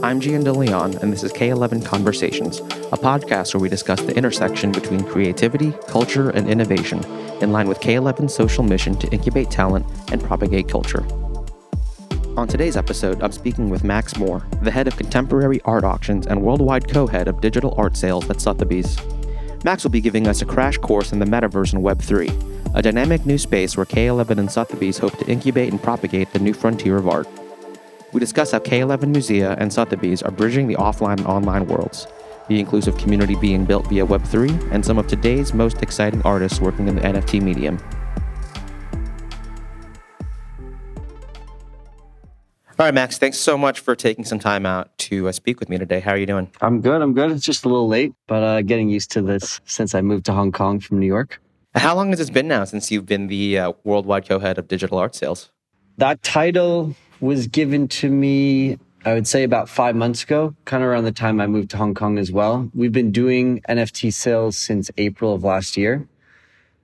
I'm Gian DeLeon, and this is K11 Conversations, a podcast where we discuss the intersection between creativity, culture, and innovation, in line with K11's social mission to incubate talent and propagate culture. On today's episode, I'm speaking with Max Moore, the head of contemporary art auctions and worldwide co head of digital art sales at Sotheby's. Max will be giving us a crash course in the metaverse and Web3, a dynamic new space where K11 and Sotheby's hope to incubate and propagate the new frontier of art. We discuss how K11 Musea and Sotheby's are bridging the offline and online worlds, the inclusive community being built via Web3, and some of today's most exciting artists working in the NFT medium. All right, Max, thanks so much for taking some time out to uh, speak with me today. How are you doing? I'm good. I'm good. It's just a little late, but uh, getting used to this since I moved to Hong Kong from New York. How long has it been now since you've been the uh, worldwide co head of digital art sales? That title was given to me, I would say, about five months ago, kind of around the time I moved to Hong Kong as well. We've been doing NFT sales since April of last year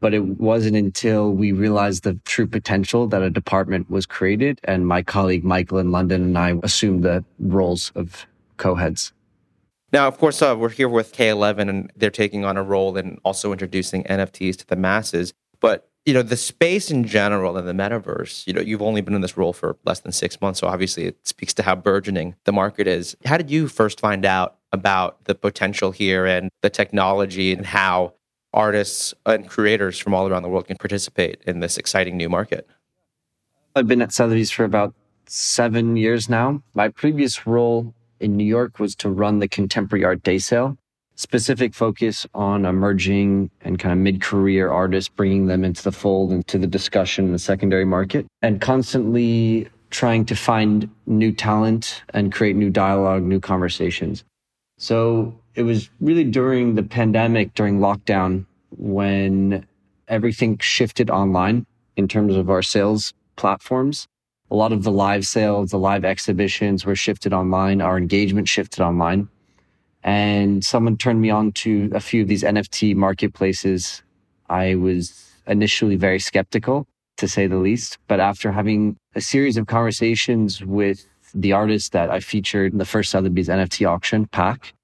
but it wasn't until we realized the true potential that a department was created and my colleague Michael in London and I assumed the roles of co-heads. Now, of course, uh, we're here with K11 and they're taking on a role in also introducing NFTs to the masses. But, you know, the space in general and the metaverse, you know, you've only been in this role for less than six months. So obviously it speaks to how burgeoning the market is. How did you first find out about the potential here and the technology and how artists and creators from all around the world can participate in this exciting new market? I've been at Sotheby's for about seven years now. My previous role in New York was to run the Contemporary Art Day Sale, specific focus on emerging and kind of mid-career artists, bringing them into the fold, into the discussion in the secondary market, and constantly trying to find new talent and create new dialogue, new conversations. So it was really during the pandemic, during lockdown, when everything shifted online in terms of our sales platforms. A lot of the live sales, the live exhibitions were shifted online. Our engagement shifted online. And someone turned me on to a few of these NFT marketplaces. I was initially very skeptical, to say the least. But after having a series of conversations with the artist that I featured in the first Sotheby's NFT auction, Pak,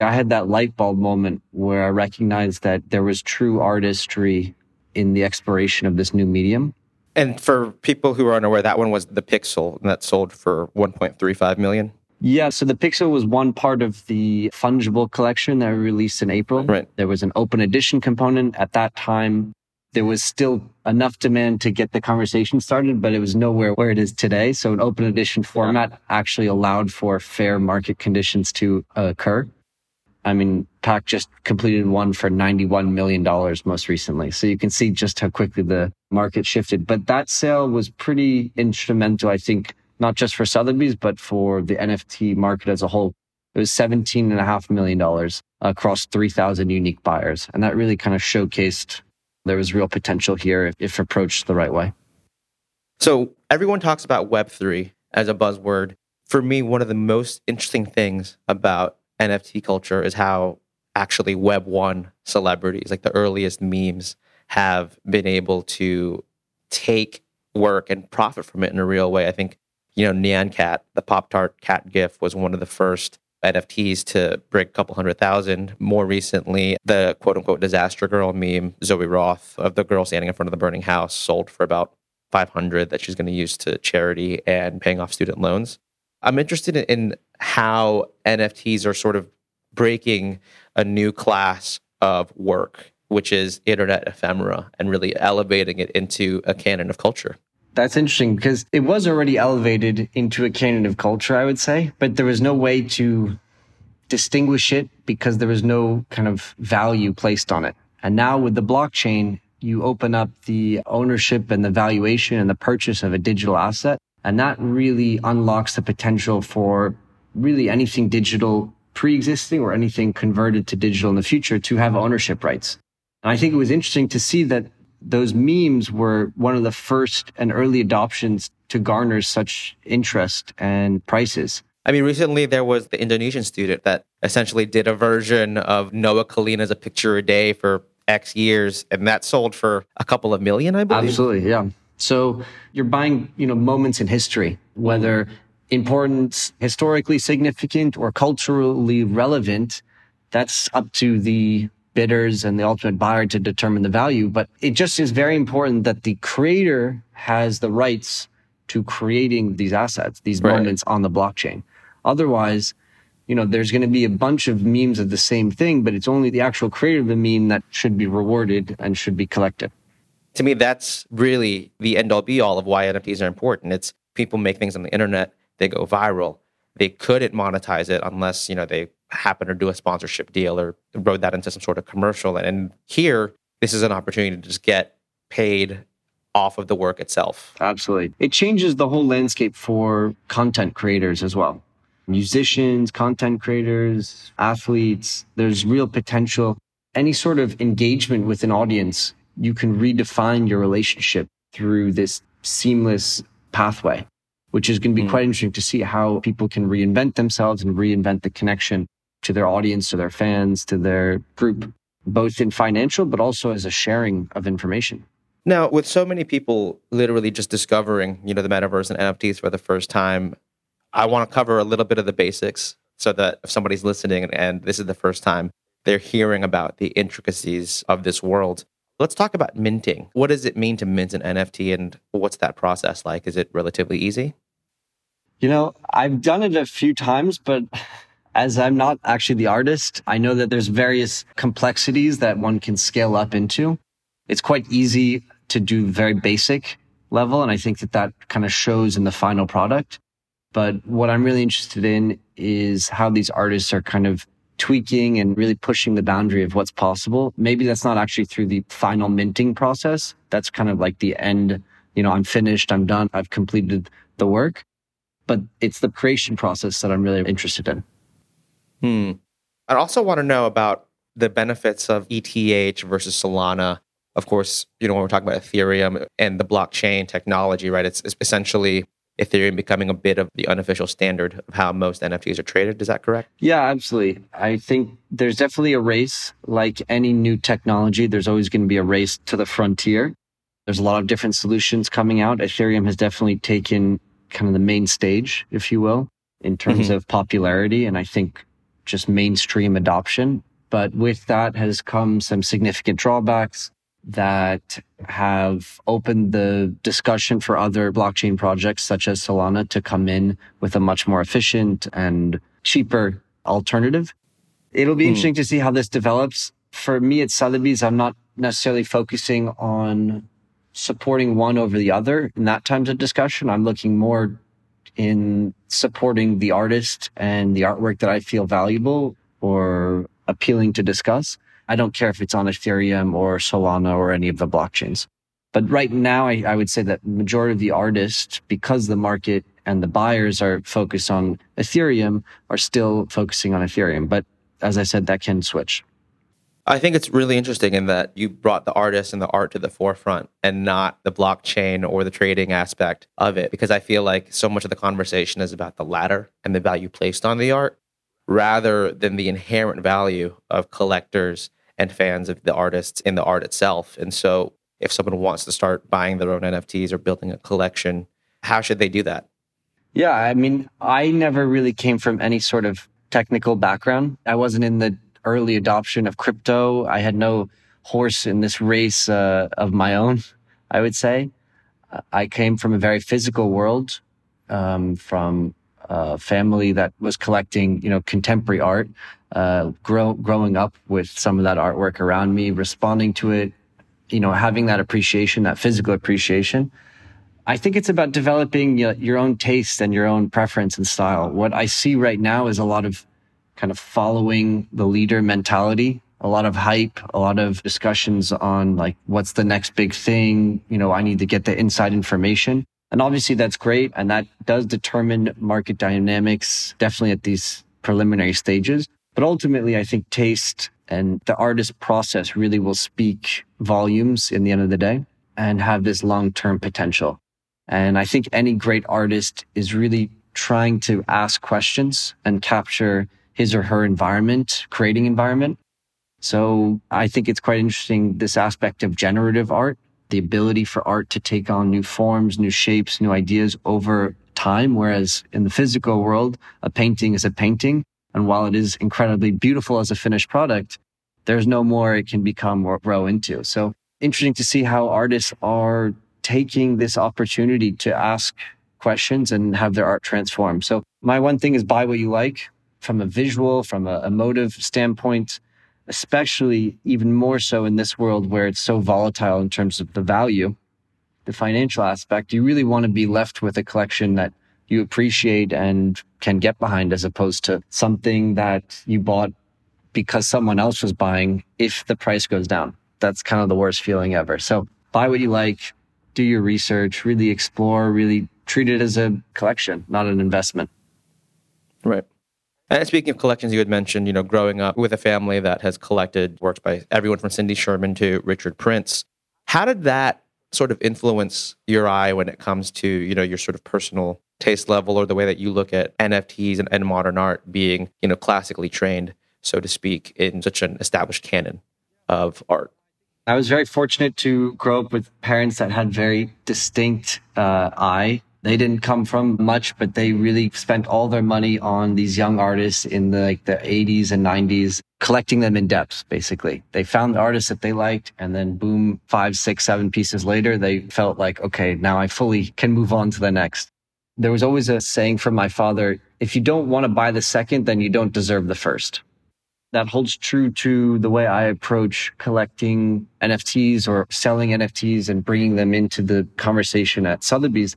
I had that light bulb moment where I recognized that there was true artistry in the exploration of this new medium. And for people who are unaware, that one was the Pixel and that sold for 1.35 million. Yeah, so the Pixel was one part of the fungible collection that we released in April. Right. There was an open edition component at that time. There was still enough demand to get the conversation started, but it was nowhere where it is today. So an open edition format actually allowed for fair market conditions to occur. I mean, Pak just completed one for $91 million most recently. So you can see just how quickly the market shifted. But that sale was pretty instrumental, I think, not just for Sotheby's, but for the NFT market as a whole. It was $17.5 million across 3,000 unique buyers. And that really kind of showcased there was real potential here if, if approached the right way. So everyone talks about Web3 as a buzzword. For me, one of the most interesting things about NFT culture is how actually Web 1 celebrities, like the earliest memes, have been able to take work and profit from it in a real way. I think, you know, Nyan Cat, the Pop Tart cat GIF, was one of the first NFTs to break a couple hundred thousand. More recently, the quote unquote disaster girl meme, Zoe Roth, of the girl standing in front of the burning house, sold for about 500 that she's going to use to charity and paying off student loans. I'm interested in how NFTs are sort of breaking a new class of work, which is internet ephemera, and really elevating it into a canon of culture. That's interesting because it was already elevated into a canon of culture, I would say, but there was no way to distinguish it because there was no kind of value placed on it. And now with the blockchain, you open up the ownership and the valuation and the purchase of a digital asset and that really unlocks the potential for really anything digital pre-existing or anything converted to digital in the future to have ownership rights. And I think it was interesting to see that those memes were one of the first and early adoptions to garner such interest and prices. I mean, recently there was the Indonesian student that essentially did a version of Noah Kalina's A Picture a Day for X years, and that sold for a couple of million, I believe. Absolutely, yeah. So you're buying, you know, moments in history, whether important, historically significant, or culturally relevant, that's up to the bidders and the ultimate buyer to determine the value. But it just is very important that the creator has the rights to creating these assets, these right. moments on the blockchain. Otherwise, you know, there's going to be a bunch of memes of the same thing, but it's only the actual creator of the meme that should be rewarded and should be collected. To me, that's really the end all be all of why NFTs are important. It's people make things on the internet, they go viral. They couldn't monetize it unless, you know, they happen or do a sponsorship deal or wrote that into some sort of commercial. And here, this is an opportunity to just get paid off of the work itself. Absolutely. It changes the whole landscape for content creators as well. Musicians, content creators, athletes, there's real potential. Any sort of engagement with an audience, you can redefine your relationship through this seamless pathway, which is going to be mm. quite interesting to see how people can reinvent themselves and reinvent the connection to their audience, to their fans, to their group, both in financial, but also as a sharing of information. Now, with so many people literally just discovering, you know, the metaverse and NFTs for the first time, I want to cover a little bit of the basics so that if somebody's listening and this is the first time they're hearing about the intricacies of this world, let's talk about minting. What does it mean to mint an NFT and what's that process like? Is it relatively easy? You know, I've done it a few times, but as I'm not actually the artist, I know that there's various complexities that one can scale up into. It's quite easy to do very basic level. And I think that that kind of shows in the final product. But what I'm really interested in is how these artists are kind of tweaking and really pushing the boundary of what's possible. Maybe that's not actually through the final minting process. That's kind of like the end. You know, I'm finished. I'm done. I've completed the work, but it's the creation process that I'm really interested in. Hmm. I also want to know about the benefits of ETH versus Solana. Of course, you know, when we're talking about Ethereum and the blockchain technology, right? It's, it's essentially Ethereum becoming a bit of the unofficial standard of how most NFTs are traded. Is that correct? Yeah, absolutely. I think there's definitely a race. Like any new technology, there's always going to be a race to the frontier. There's a lot of different solutions coming out. Ethereum has definitely taken kind of the main stage, if you will, in terms mm-hmm. of popularity. And I think just mainstream adoption. But with that has come some significant drawbacks that have opened the discussion for other blockchain projects such as Solana to come in with a much more efficient and cheaper alternative. It'll be mm. interesting to see how this develops. For me at Sotheby's, I'm not necessarily focusing on supporting one over the other in that times of discussion. I'm looking more in supporting the artist and the artwork that I feel valuable or appealing to discuss. I don't care if it's on Ethereum or Solana or any of the blockchains. But right now, I, I would say that majority of the artists, because the market and the buyers are focused on Ethereum, are still focusing on Ethereum. But as I said, that can switch. I think it's really interesting in that you brought the artist and the art to the forefront and not the blockchain or the trading aspect of it, because I feel like so much of the conversation is about the latter and the value placed on the art rather than the inherent value of collectors and fans of the artists in the art itself. And so if someone wants to start buying their own NFTs or building a collection, how should they do that? Yeah, I mean, I never really came from any sort of technical background. I wasn't in the early adoption of crypto. I had no horse in this race uh, of my own, I would say. I came from a very physical world, um, from a family that was collecting, you know, contemporary art, uh, grow, growing up with some of that artwork around me, responding to it, you know, having that appreciation, that physical appreciation. I think it's about developing your own taste and your own preference and style. What I see right now is a lot of kind of following the leader mentality a lot of hype, a lot of discussions on like, what's the next big thing? You know, I need to get the inside information. And obviously that's great. And that does determine market dynamics, definitely at these preliminary stages. But ultimately, I think taste and the artist process really will speak volumes in the end of the day and have this long term potential. And I think any great artist is really trying to ask questions and capture his or her environment, creating environment. So I think it's quite interesting, this aspect of generative art, the ability for art to take on new forms, new shapes, new ideas over time. Whereas in the physical world, a painting is a painting. And while it is incredibly beautiful as a finished product, there's no more it can become or grow into. So interesting to see how artists are taking this opportunity to ask questions and have their art transform. So my one thing is buy what you like from a visual, from a emotive standpoint, especially even more so in this world where it's so volatile in terms of the value, the financial aspect. You really want to be left with a collection that you appreciate and can get behind as opposed to something that you bought because someone else was buying if the price goes down. That's kind of the worst feeling ever. So buy what you like, do your research, really explore, really treat it as a collection, not an investment. Right. And speaking of collections, you had mentioned, you know, growing up with a family that has collected works by everyone from Cindy Sherman to Richard Prince. How did that sort of influence your eye when it comes to, you know, your sort of personal taste level or the way that you look at NFTs and, and modern art being, you know, classically trained, so to speak, in such an established canon of art? I was very fortunate to grow up with parents that had very distinct uh, eye. They didn't come from much, but they really spent all their money on these young artists in the like the 80s and 90s, collecting them in depth. Basically, they found the artists that they liked, and then boom, five, six, seven pieces later, they felt like, okay, now I fully can move on to the next. There was always a saying from my father: if you don't want to buy the second, then you don't deserve the first that holds true to the way I approach collecting NFTs or selling NFTs and bringing them into the conversation at Sotheby's.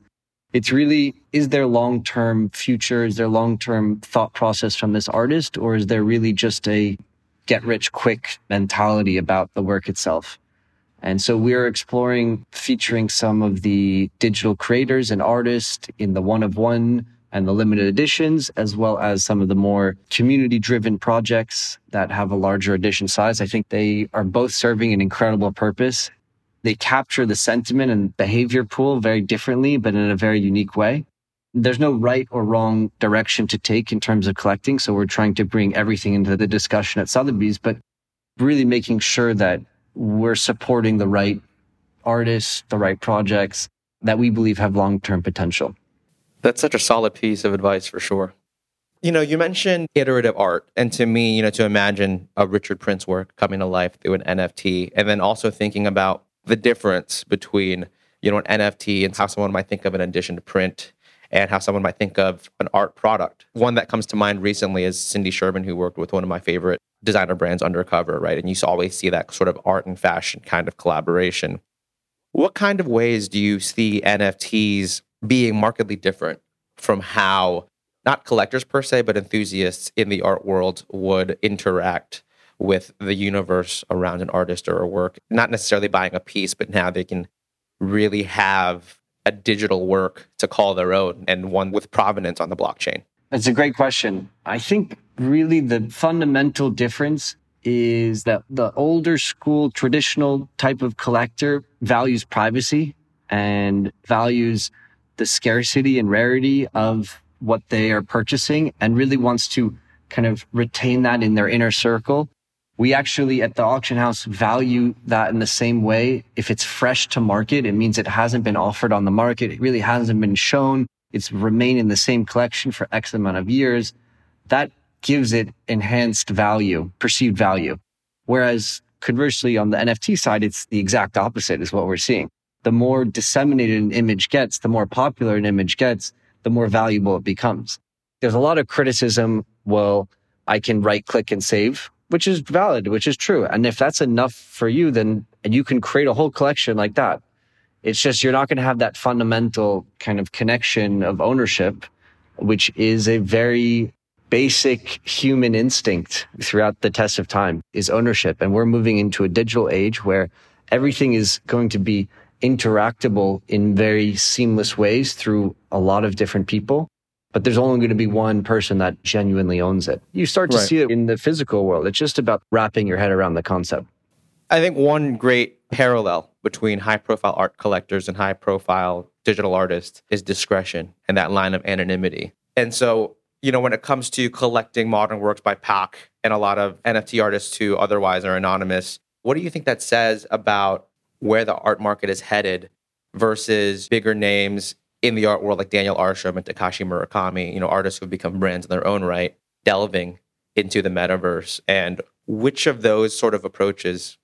It's really, is there long term future? Is there long term thought process from this artist? Or is there really just a get rich quick mentality about the work itself? And so we're exploring featuring some of the digital creators and artists in the one of one and the limited editions, as well as some of the more community driven projects that have a larger edition size. I think they are both serving an incredible purpose. They capture the sentiment and behavior pool very differently, but in a very unique way. There's no right or wrong direction to take in terms of collecting. So we're trying to bring everything into the discussion at Sotheby's, but really making sure that we're supporting the right artists, the right projects that we believe have long term potential. That's such a solid piece of advice for sure. You know, you mentioned iterative art. And to me, you know, to imagine a Richard Prince work coming to life through an NFT, and then also thinking about the difference between, you know, an NFT and how someone might think of an addition to print and how someone might think of an art product. One that comes to mind recently is Cindy Sherman, who worked with one of my favorite designer brands, Undercover, right? And you always see that sort of art and fashion kind of collaboration. What kind of ways do you see NFTs being markedly different from how not collectors per se, but enthusiasts in the art world would interact with the universe around an artist or a work. Not necessarily buying a piece, but now they can really have a digital work to call their own and one with provenance on the blockchain. That's a great question. I think really the fundamental difference is that the older school traditional type of collector values privacy and values the scarcity and rarity of what they are purchasing and really wants to kind of retain that in their inner circle. We actually at the auction house value that in the same way. If it's fresh to market, it means it hasn't been offered on the market. It really hasn't been shown. It's remained in the same collection for X amount of years. That gives it enhanced value, perceived value. Whereas conversely, on the NFT side, it's the exact opposite is what we're seeing the more disseminated an image gets, the more popular an image gets, the more valuable it becomes. There's a lot of criticism. Well, I can right click and save, which is valid, which is true. And if that's enough for you, then and you can create a whole collection like that. It's just you're not going to have that fundamental kind of connection of ownership, which is a very basic human instinct throughout the test of time is ownership. And we're moving into a digital age where everything is going to be interactable in very seamless ways through a lot of different people. But there's only going to be one person that genuinely owns it. You start to right. see it in the physical world. It's just about wrapping your head around the concept. I think one great parallel between high profile art collectors and high profile digital artists is discretion and that line of anonymity. And so, you know, when it comes to collecting modern works by Pak and a lot of NFT artists who otherwise are anonymous, what do you think that says about where the art market is headed versus bigger names in the art world, like Daniel Arsham and Takashi Murakami, you know, artists who've become brands in their own right, delving into the metaverse. And which of those sort of approaches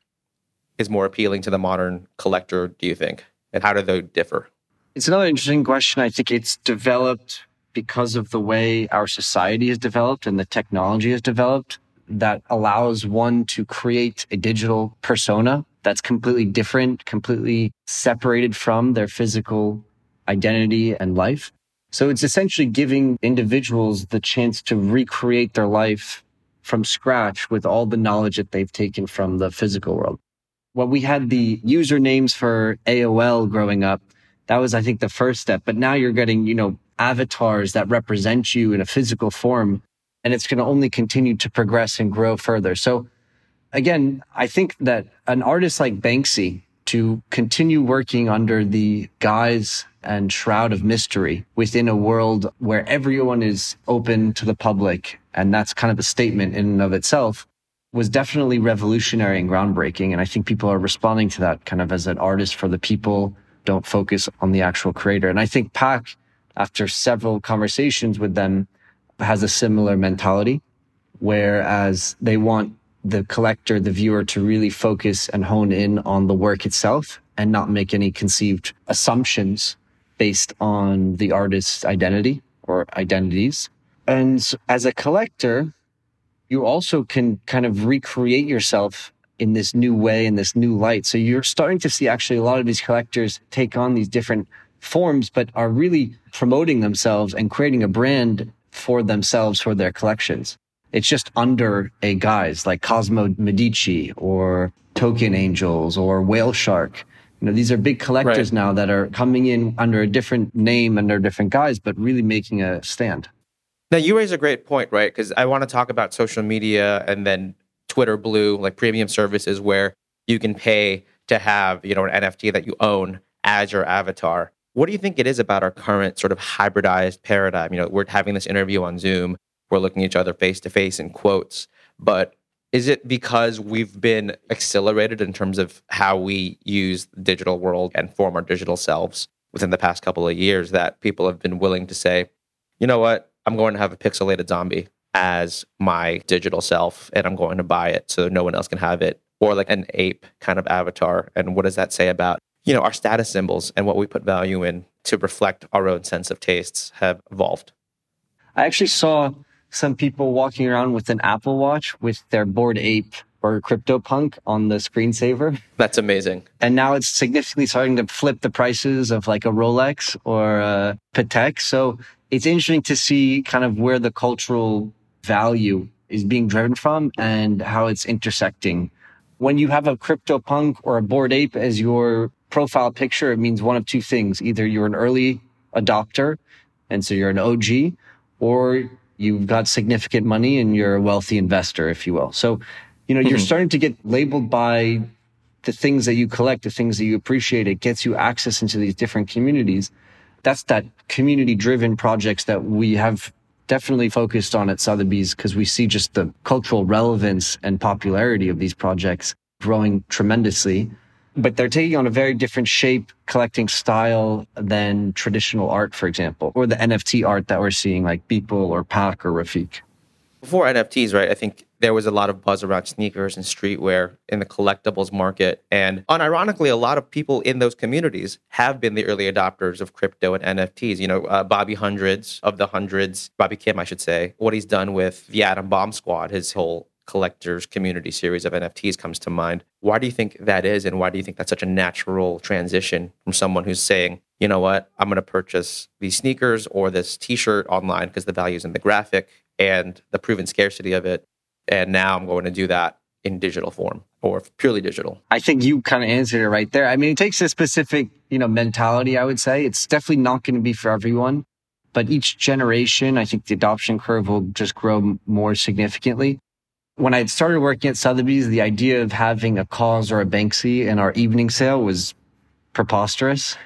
is more appealing to the modern collector, do you think? And how do they differ? It's another interesting question. I think it's developed because of the way our society has developed and the technology has developed that allows one to create a digital persona that's completely different, completely separated from their physical identity and life. So it's essentially giving individuals the chance to recreate their life from scratch with all the knowledge that they've taken from the physical world. When we had the usernames for AOL growing up, that was, I think, the first step. But now you're getting, you know, avatars that represent you in a physical form, and it's going to only continue to progress and grow further. So again, I think that an artist like Banksy to continue working under the guise and shroud of mystery within a world where everyone is open to the public. And that's kind of a statement in and of itself was definitely revolutionary and groundbreaking. And I think people are responding to that kind of as an artist for the people, don't focus on the actual creator. And I think Pak, after several conversations with them, has a similar mentality, whereas they want the collector, the viewer to really focus and hone in on the work itself and not make any conceived assumptions based on the artist's identity or identities. And as a collector, you also can kind of recreate yourself in this new way, in this new light. So you're starting to see actually a lot of these collectors take on these different forms, but are really promoting themselves and creating a brand for themselves, for their collections. It's just under a guise like Cosmo Medici or Token Angels or Whale Shark. You know, these are big collectors right. now that are coming in under a different name, under a different guise, but really making a stand. Now, you raise a great point, right? Because I want to talk about social media and then Twitter Blue, like premium services where you can pay to have, you know, an NFT that you own as your avatar. What do you think it is about our current sort of hybridized paradigm? You know, we're having this interview on Zoom we're looking at each other face to face in quotes. But is it because we've been accelerated in terms of how we use the digital world and form our digital selves within the past couple of years that people have been willing to say, you know what, I'm going to have a pixelated zombie as my digital self and I'm going to buy it so no one else can have it or like an ape kind of avatar and what does that say about you know our status symbols and what we put value in to reflect our own sense of tastes have evolved i actually saw some people walking around with an Apple Watch with their Bored Ape or CryptoPunk on the screensaver. That's amazing. And now it's significantly starting to flip the prices of like a Rolex or a Patek. So it's interesting to see kind of where the cultural value is being driven from and how it's intersecting. When you have a CryptoPunk or a Bored Ape as your profile picture, it means one of two things. Either you're an early adopter, and so you're an OG, or you've got significant money and you're a wealthy investor, if you will. So, you know, mm-hmm. you're starting to get labeled by the things that you collect, the things that you appreciate. It gets you access into these different communities. That's that community driven projects that we have definitely focused on at Sotheby's because we see just the cultural relevance and popularity of these projects growing tremendously but they're taking on a very different shape, collecting style than traditional art, for example, or the NFT art that we're seeing like Beeple or Pak or Refik. Before NFTs, right? I think there was a lot of buzz around sneakers and streetwear in the collectibles market. And unironically, a lot of people in those communities have been the early adopters of crypto and NFTs. You know, uh, Bobby Hundreds of the Hundreds, Bobby Kim, I should say, what he's done with the Adam Bomb Squad, his whole collectors community series of NFTs comes to mind. Why do you think that is? And why do you think that's such a natural transition from someone who's saying, you know what, I'm going to purchase these sneakers or this t shirt online because the value is in the graphic and the proven scarcity of it. And now I'm going to do that in digital form or purely digital. I think you kind of answered it right there. I mean, it takes a specific, you know, mentality, I would say. It's definitely not going to be for everyone, but each generation, I think the adoption curve will just grow more significantly when I started working at Sotheby's, the idea of having a KAWS or a Banksy in our evening sale was preposterous.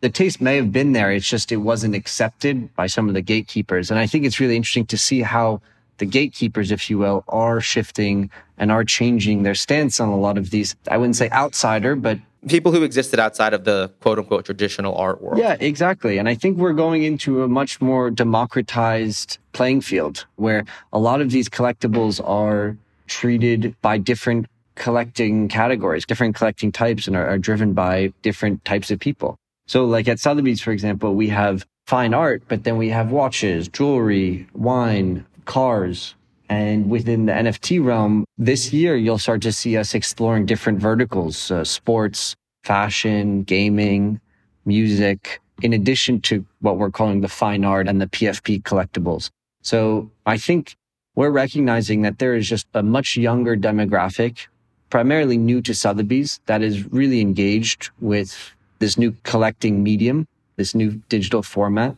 The taste may have been there. It's just it wasn't accepted by some of the gatekeepers. And I think it's really interesting to see how the gatekeepers, if you will, are shifting and are changing their stance on a lot of these, I wouldn't say outsider, but people who existed outside of the quote unquote traditional art world. Yeah, exactly. And I think we're going into a much more democratized playing field where a lot of these collectibles are treated by different collecting categories, different collecting types and are, are driven by different types of people. So like at Sotheby's, for example, we have fine art, but then we have watches, jewelry, wine, cars, and within the NFT realm, this year, you'll start to see us exploring different verticals, uh, sports, fashion, gaming, music, in addition to what we're calling the fine art and the PFP collectibles. So I think we're recognizing that there is just a much younger demographic, primarily new to Sotheby's, that is really engaged with this new collecting medium, this new digital format.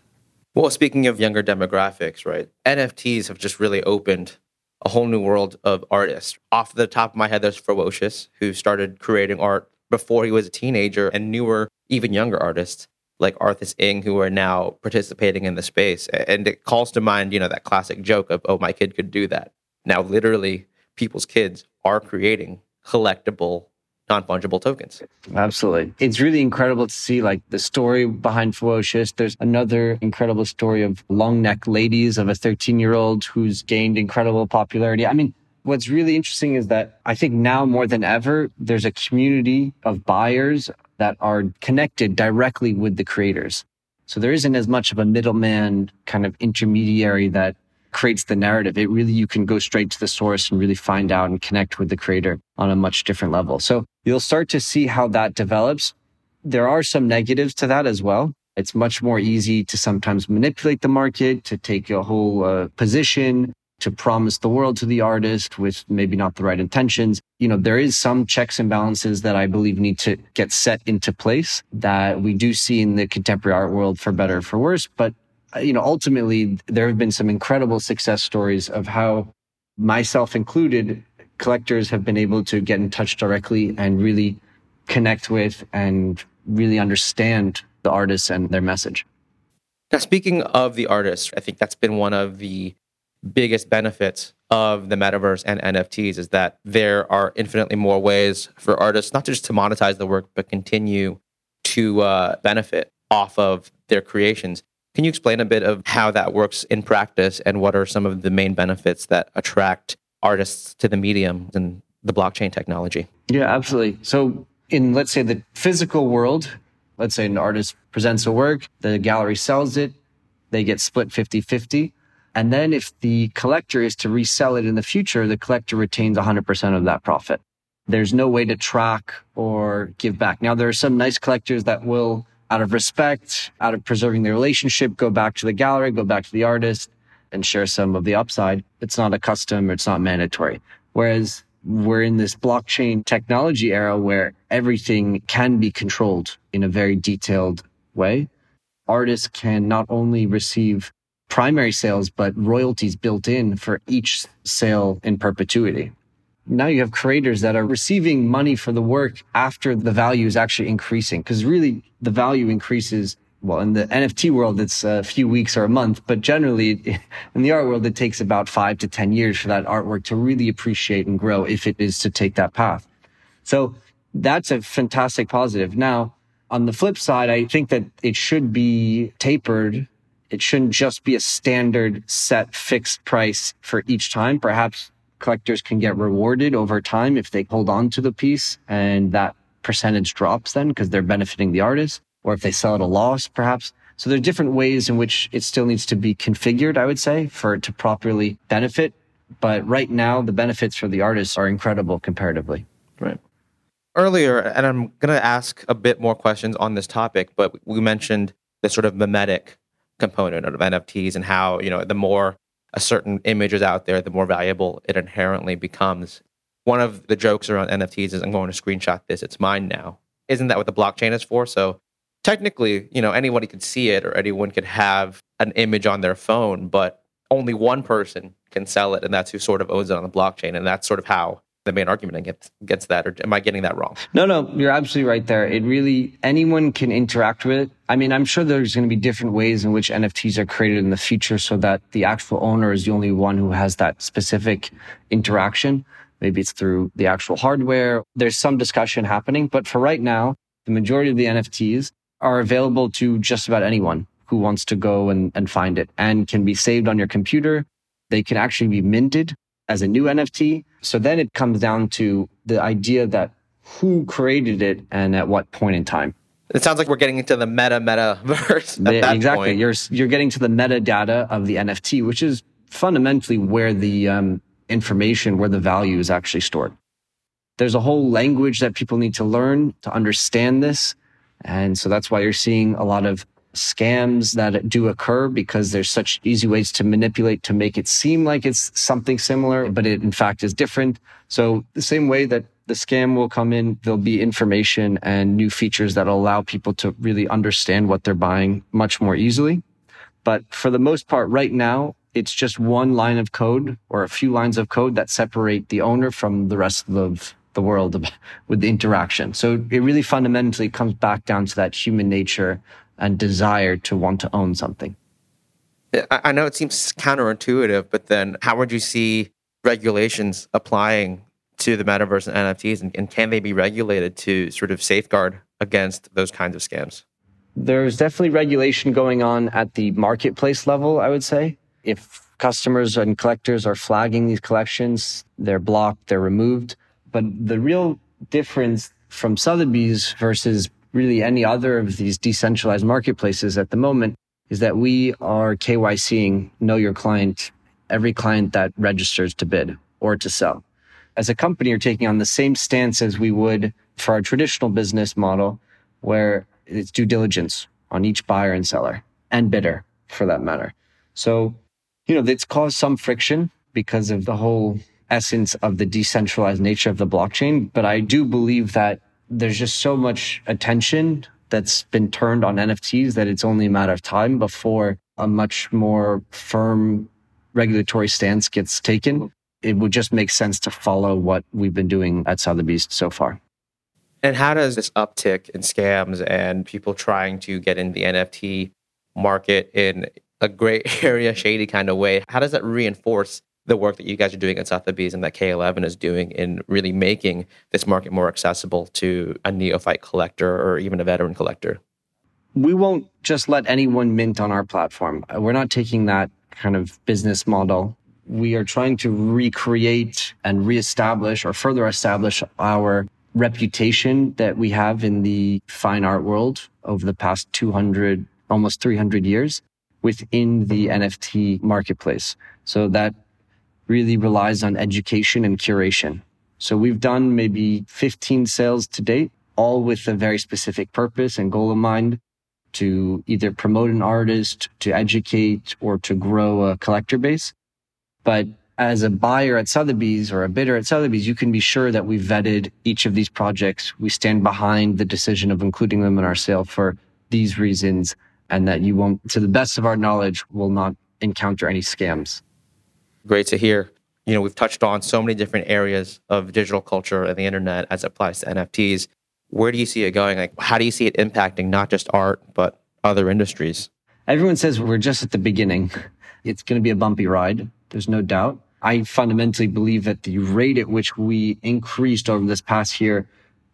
Well, speaking of younger demographics, right? NFTs have just really opened a whole new world of artists. Off the top of my head, there's FEWOCiOUS, who started creating art before he was a teenager, and newer, even younger artists like Arthas Ing, who are now participating in the space. And it calls to mind, you know, that classic joke of, oh, my kid could do that. Now, literally, people's kids are creating collectible non-fungible tokens. Absolutely. It's really incredible to see like the story behind FEWOCiOUS. There's another incredible story of long neck ladies of a 13 year old who's gained incredible popularity. I mean, what's really interesting is that I think now more than ever, there's a community of buyers that are connected directly with the creators. So there isn't as much of a middleman kind of intermediary that creates the narrative. It really, you can go straight to the source and really find out and connect with the creator on a much different level. So you'll start to see how that develops. There are some negatives to that as well. It's much more easy to sometimes manipulate the market, to take a whole uh, position, to promise the world to the artist with maybe not the right intentions. You know, there is some checks and balances that I believe need to get set into place that we do see in the contemporary art world for better or for worse. But you know, ultimately, there have been some incredible success stories of how myself included, collectors have been able to get in touch directly and really connect with and really understand the artists and their message. Now, speaking of the artists, I think that's been one of the biggest benefits of the metaverse and NFTs is that there are infinitely more ways for artists not just to monetize the work, but continue to uh, benefit off of their creations. Can you explain a bit of how that works in practice and what are some of the main benefits that attract artists to the medium and the blockchain technology? Yeah, absolutely. So, in let's say the physical world, let's say an artist presents a work, the gallery sells it, they get split 50 50. And then if the collector is to resell it in the future, the collector retains 100% of that profit. There's no way to track or give back. Now, there are some nice collectors that will out of respect, out of preserving the relationship, go back to the gallery, go back to the artist and share some of the upside. It's not a custom, it's not mandatory. Whereas we're in this blockchain technology era where everything can be controlled in a very detailed way. Artists can not only receive primary sales, but royalties built in for each sale in perpetuity now you have creators that are receiving money for the work after the value is actually increasing. Cause really the value increases. Well, in the NFT world, it's a few weeks or a month, but generally in the art world, it takes about five to 10 years for that artwork to really appreciate and grow if it is to take that path. So that's a fantastic positive. Now, on the flip side, I think that it should be tapered. It shouldn't just be a standard set fixed price for each time. Perhaps collectors can get rewarded over time if they hold on to the piece and that percentage drops then because they're benefiting the artist or if they sell at a loss perhaps so there are different ways in which it still needs to be configured i would say for it to properly benefit but right now the benefits for the artists are incredible comparatively right earlier and i'm going to ask a bit more questions on this topic but we mentioned the sort of mimetic component of nfts and how you know the more a certain image is out there, the more valuable it inherently becomes. One of the jokes around NFTs is I'm going to screenshot this, it's mine now. Isn't that what the blockchain is for? So technically, you know, anybody could see it or anyone could have an image on their phone, but only one person can sell it, and that's who sort of owns it on the blockchain. And that's sort of how the main argument against, against that, or am I getting that wrong? No, no, you're absolutely right there. It really, anyone can interact with it. I mean, I'm sure there's going to be different ways in which NFTs are created in the future so that the actual owner is the only one who has that specific interaction. Maybe it's through the actual hardware. There's some discussion happening, but for right now, the majority of the NFTs are available to just about anyone who wants to go and, and find it and can be saved on your computer. They can actually be minted as a new NFT. So then it comes down to the idea that who created it and at what point in time. It sounds like we're getting into the meta metaverse. exactly. Point. You're you're getting to the metadata of the NFT, which is fundamentally where the um, information, where the value is actually stored. There's a whole language that people need to learn to understand this, and so that's why you're seeing a lot of scams that do occur because there's such easy ways to manipulate to make it seem like it's something similar, but it in fact is different. So the same way that the scam will come in, there'll be information and new features that'll allow people to really understand what they're buying much more easily. But for the most part, right now, it's just one line of code or a few lines of code that separate the owner from the rest of the world with the interaction. So it really fundamentally comes back down to that human nature and desire to want to own something. I know it seems counterintuitive, but then how would you see regulations applying to the metaverse and NFTs, and, and can they be regulated to sort of safeguard against those kinds of scams? There's definitely regulation going on at the marketplace level, I would say. If customers and collectors are flagging these collections, they're blocked, they're removed. But the real difference from Sotheby's versus really any other of these decentralized marketplaces at the moment is that we are KYCing know your client, every client that registers to bid or to sell. As a company, you're taking on the same stance as we would for our traditional business model, where it's due diligence on each buyer and seller and bidder for that matter. So, you know, it's caused some friction because of the whole essence of the decentralized nature of the blockchain. But I do believe that there's just so much attention that's been turned on NFTs that it's only a matter of time before a much more firm regulatory stance gets taken. It would just make sense to follow what we've been doing at Sotheby's so far. And how does this uptick in scams and people trying to get in the NFT market in a gray area, shady kind of way, how does that reinforce the work that you guys are doing at Sotheby's and that K11 is doing in really making this market more accessible to a neophyte collector or even a veteran collector? We won't just let anyone mint on our platform. Uh, we're not taking that kind of business model. We are trying to recreate and reestablish or further establish our reputation that we have in the fine art world over the past 200, almost 300 years within the NFT marketplace. So that really relies on education and curation. So we've done maybe 15 sales to date, all with a very specific purpose and goal in mind to either promote an artist, to educate, or to grow a collector base. But as a buyer at Sotheby's or a bidder at Sotheby's, you can be sure that we've vetted each of these projects. We stand behind the decision of including them in our sale for these reasons and that you won't, to the best of our knowledge, will not encounter any scams great to hear. You know, we've touched on so many different areas of digital culture and the internet as it applies to NFTs. Where do you see it going? Like, how do you see it impacting not just art, but other industries? Everyone says we're just at the beginning. It's going to be a bumpy ride. There's no doubt. I fundamentally believe that the rate at which we increased over this past year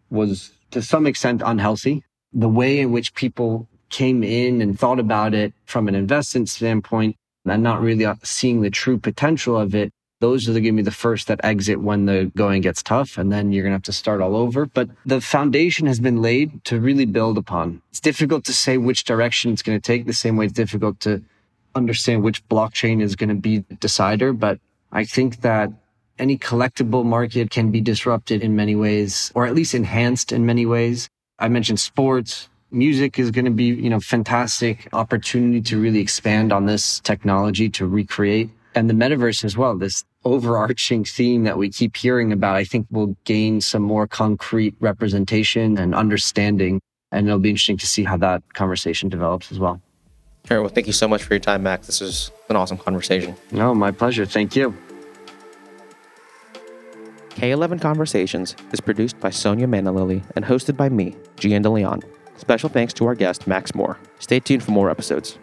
was to some extent unhealthy. The way in which people came in and thought about it from an investment standpoint and not really seeing the true potential of it, those are going to be the first that exit when the going gets tough. And then you're going to have to start all over. But the foundation has been laid to really build upon. It's difficult to say which direction it's going to take the same way it's difficult to understand which blockchain is going to be the decider. But I think that any collectible market can be disrupted in many ways, or at least enhanced in many ways. I mentioned sports, music is going to be, you know, fantastic opportunity to really expand on this technology to recreate and the metaverse as well. This overarching theme that we keep hearing about, I think will gain some more concrete representation and understanding. And it'll be interesting to see how that conversation develops as well. All right. Well, thank you so much for your time, Max. This was an awesome conversation. No, my pleasure. Thank you. K11 Conversations is produced by Sonia Manalili and hosted by me, Gian DeLeon. Special thanks to our guest, Max Moore. Stay tuned for more episodes.